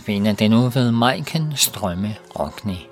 finder den nu ved Majken Strømme Rockney.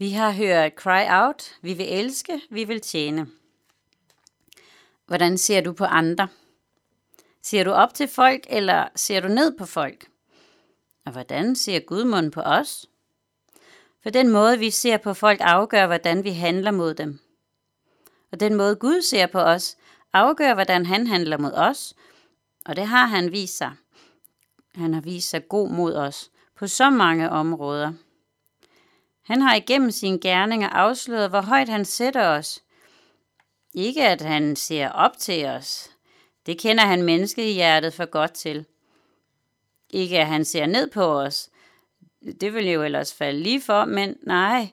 Vi har hørt Cry Out, Vi vil elske, vi vil tjene. Hvordan ser du på andre? Ser du op til folk, eller ser du ned på folk? Og hvordan ser Gudmund på os? For den måde, vi ser på folk, afgør, hvordan vi handler mod dem. Og den måde, Gud ser på os, afgør, hvordan han handler mod os, og det har han vist sig. Han har vist sig god mod os på så mange områder. Han har igennem sine gerninger afsløret, hvor højt han sætter os. Ikke at han ser op til os. Det kender han menneskehjertet for godt til. Ikke at han ser ned på os. Det vil jo ellers falde lige for, men nej.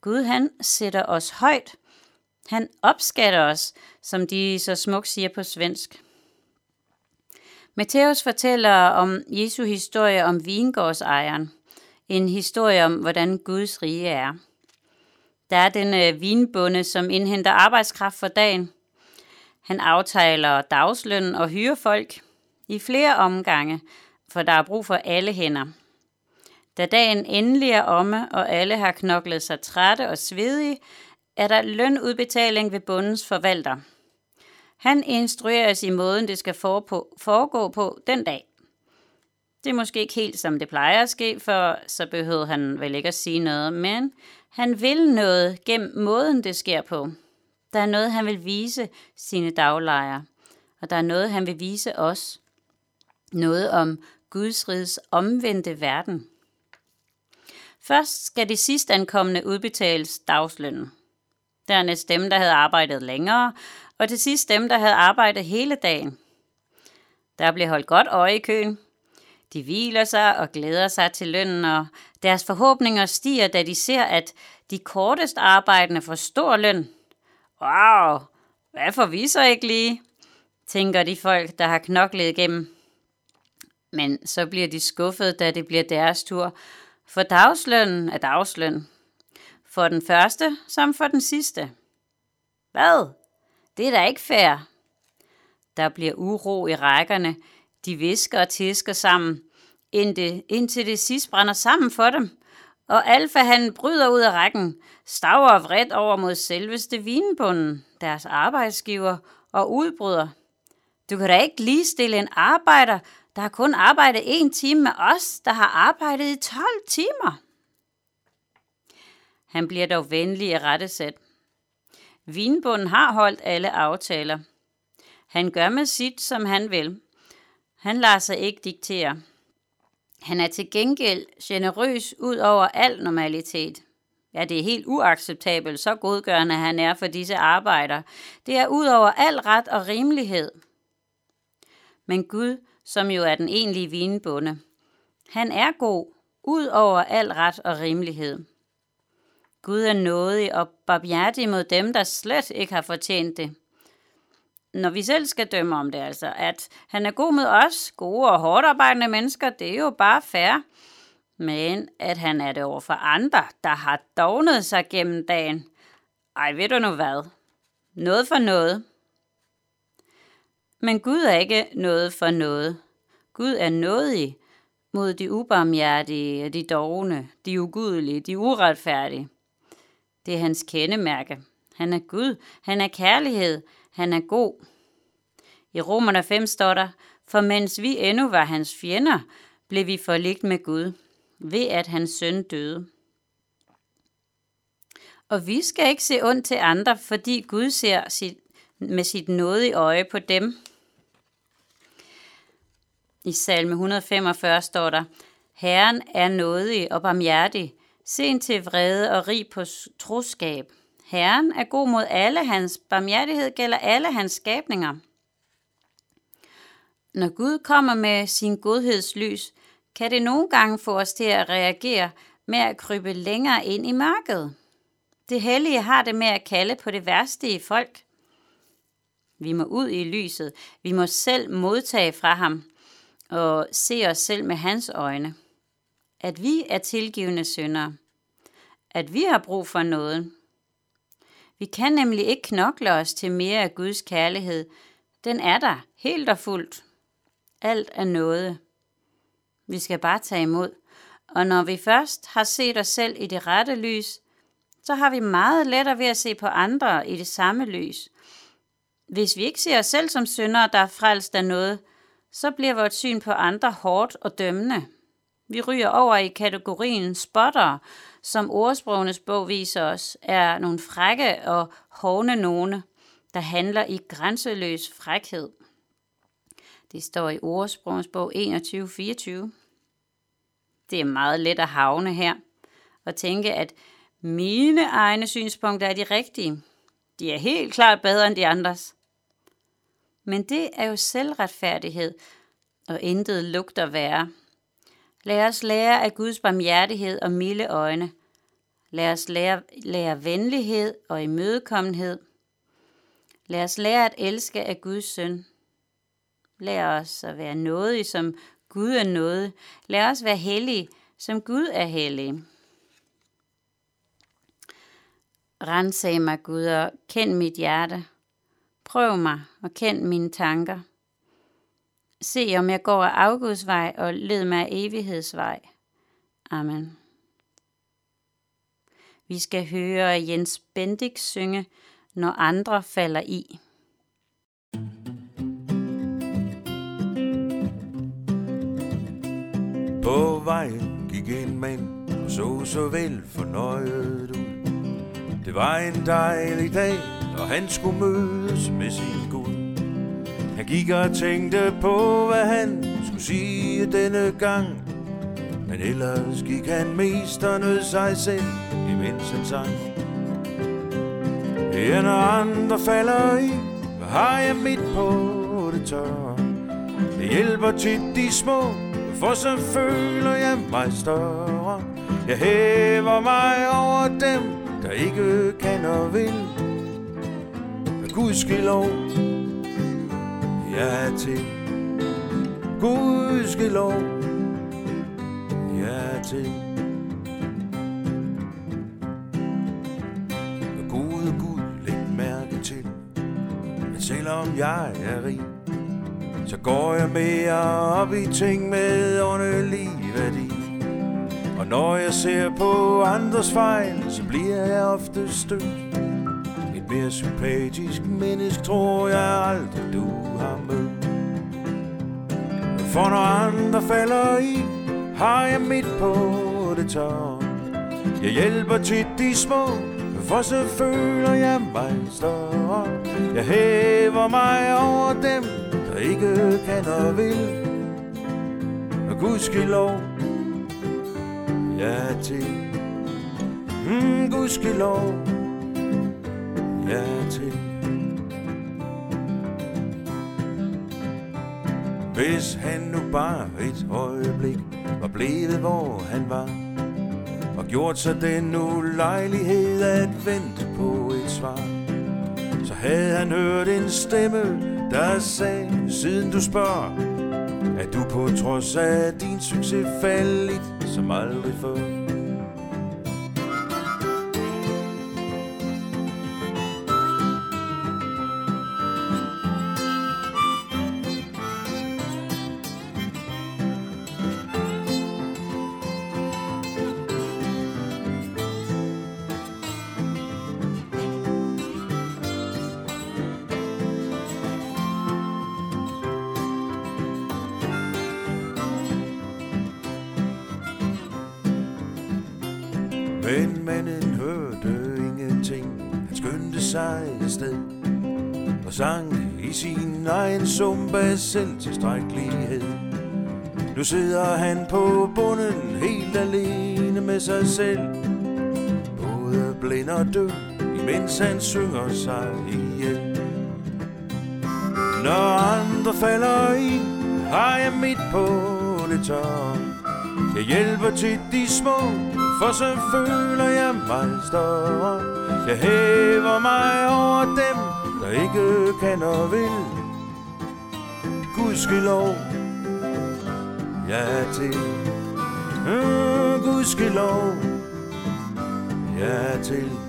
Gud han sætter os højt. Han opskatter os, som de så smukt siger på svensk. Matthæus fortæller om Jesu historie om vingårdsejeren. En historie om, hvordan Guds rige er. Der er den øh, vinbonde, som indhenter arbejdskraft for dagen. Han aftaler dagsløn og hyrer folk i flere omgange, for der er brug for alle hænder. Da dagen endelig er omme, og alle har knoklet sig trætte og svedige, er der lønudbetaling ved bundens forvalter. Han instrueres i måden, det skal foregå på den dag. Det er måske ikke helt, som det plejer at ske, for så behøvede han vel ikke at sige noget, men han vil noget gennem måden, det sker på. Der er noget, han vil vise sine daglejere, og der er noget, han vil vise os. Noget om Guds rigs omvendte verden. Først skal de sidst ankommende udbetales dagslønnen. Dernæst dem, der havde arbejdet længere, og til sidst dem, der havde arbejdet hele dagen. Der blev holdt godt øje i køen. De hviler sig og glæder sig til lønnen, og deres forhåbninger stiger, da de ser, at de kortest arbejdende får stor løn. Wow, hvad får vi så ikke lige? tænker de folk, der har knoklet igennem. Men så bliver de skuffet, da det bliver deres tur, for dagslønnen er dagsløn. For den første som for den sidste. Hvad? Det er da ikke fair. Der bliver uro i rækkerne. De visker og tisker sammen, indtil, indtil det sidst brænder sammen for dem. Og Alfa han bryder ud af rækken, staver vredt over mod selveste vinbunden, deres arbejdsgiver, og udbryder. Du kan da ikke lige stille en arbejder, der har kun arbejdet en time med os, der har arbejdet i 12 timer. Han bliver dog venlig i rettesæt. Vinbunden har holdt alle aftaler. Han gør med sit, som han vil. Han lader sig ikke diktere. Han er til gengæld generøs ud over al normalitet. Ja, det er helt uacceptabelt, så godgørende han er for disse arbejder. Det er ud over al ret og rimelighed. Men Gud, som jo er den egentlige vinbonde, han er god, ud over al ret og rimelighed. Gud er nådig og barmhjertig mod dem, der slet ikke har fortjent det. Når vi selv skal dømme om det, altså, at han er god med os, gode og hårdt arbejdende mennesker, det er jo bare fair. Men at han er det over for andre, der har dognet sig gennem dagen. Ej, ved du nu hvad? Noget for noget. Men Gud er ikke noget for noget. Gud er nådig mod de ubarmhjertige, de dogne, de ugudelige, de uretfærdige. Det er hans kendemærke. Han er Gud, han er kærlighed, han er god. I Romerne 5 står der, for mens vi endnu var hans fjender, blev vi forligt med Gud, ved at hans søn døde. Og vi skal ikke se ondt til andre, fordi Gud ser sit, med sit nådige øje på dem. I salme 145 står der, Herren er nådig og barmhjertig, sen til vrede og rig på troskab. Herren er god mod alle, hans barmhjertighed gælder alle hans skabninger. Når Gud kommer med sin godhedslys, kan det nogle gange få os til at reagere med at krybe længere ind i mørket. Det hellige har det med at kalde på det værste i folk. Vi må ud i lyset. Vi må selv modtage fra ham og se os selv med hans øjne at vi er tilgivende syndere, at vi har brug for noget. Vi kan nemlig ikke knokle os til mere af Guds kærlighed. Den er der, helt og fuldt. Alt er noget. Vi skal bare tage imod. Og når vi først har set os selv i det rette lys, så har vi meget lettere ved at se på andre i det samme lys. Hvis vi ikke ser os selv som syndere, der er frelst af noget, så bliver vores syn på andre hårdt og dømmende. Vi ryger over i kategorien spotter, som ordsprogenes bog viser os, er nogle frække og hovne nogle, der handler i grænseløs frækhed. Det står i ordsprogsbog 21.24. Det er meget let at havne her og tænke, at mine egne synspunkter er de rigtige. De er helt klart bedre end de andres. Men det er jo selvretfærdighed, og intet lugter værre. Lad os lære af Guds barmhjertighed og milde øjne. Lad os lære, lære venlighed og imødekommenhed. Lad os lære at elske af Guds søn. Lær os at være nådige, som Gud er nådig. Lad os være hellige, som Gud er hellig. Rensag mig, Gud, og kend mit hjerte. Prøv mig og kend mine tanker. Se, om jeg går af afgudsvej og led mig af evighedsvej. Amen. Vi skal høre Jens Bendik synge, når andre falder i. vejen gik en mand og så så vel fornøjet ud. Det var en dejlig dag, og han skulle mødes med sin Gud. Han gik og tænkte på, hvad han skulle sige denne gang. Men ellers gik han mest og nød sig selv, imens han sang. Ja, når andre falder i, hvad har jeg midt på det tørre? Det hjælper tit de små, for så føler jeg mig større. Jeg hæver mig over dem, der ikke kan og vil. Men Gud skal lov, jeg er til. Gud skal lov, jeg er til. Og gode Gud, læg mærke til, at selvom jeg er rig, så går jeg mere op i ting med åndelig værdi. Og når jeg ser på andres fejl, så bliver jeg ofte stødt. Et mere sympatisk menneske tror jeg aldrig du har mødt. For når andre falder i, har jeg mit på det tår Jeg hjælper tit de små, for så føler jeg mig større. Jeg hæver mig over dem, der ikke kan og vil. Og Gud skal lov, til. Mm, Gud skal lov, til. Hvis han nu bare et øjeblik var blevet, hvor han var, og gjort sig den ulejlighed at vente på et svar, så havde han hørt en stemme, der sagde, siden du spørger, at du på trods af din succes faldt som aldrig før. Skyndte afsted Og sang i sin egen sumpe af selvtilstrækkelighed Nu sidder han på bunden Helt alene med sig selv. Både blind og død Imens han synger sig ihjel. Når andre falder i Har jeg mit på det tørre Jeg hjælper til de små for så føler jeg mig større. Jeg hæver mig over dem Der ikke kan og vil. Gud skal lov Jeg er til. Mm, øh, Gud skal lov Jeg er til.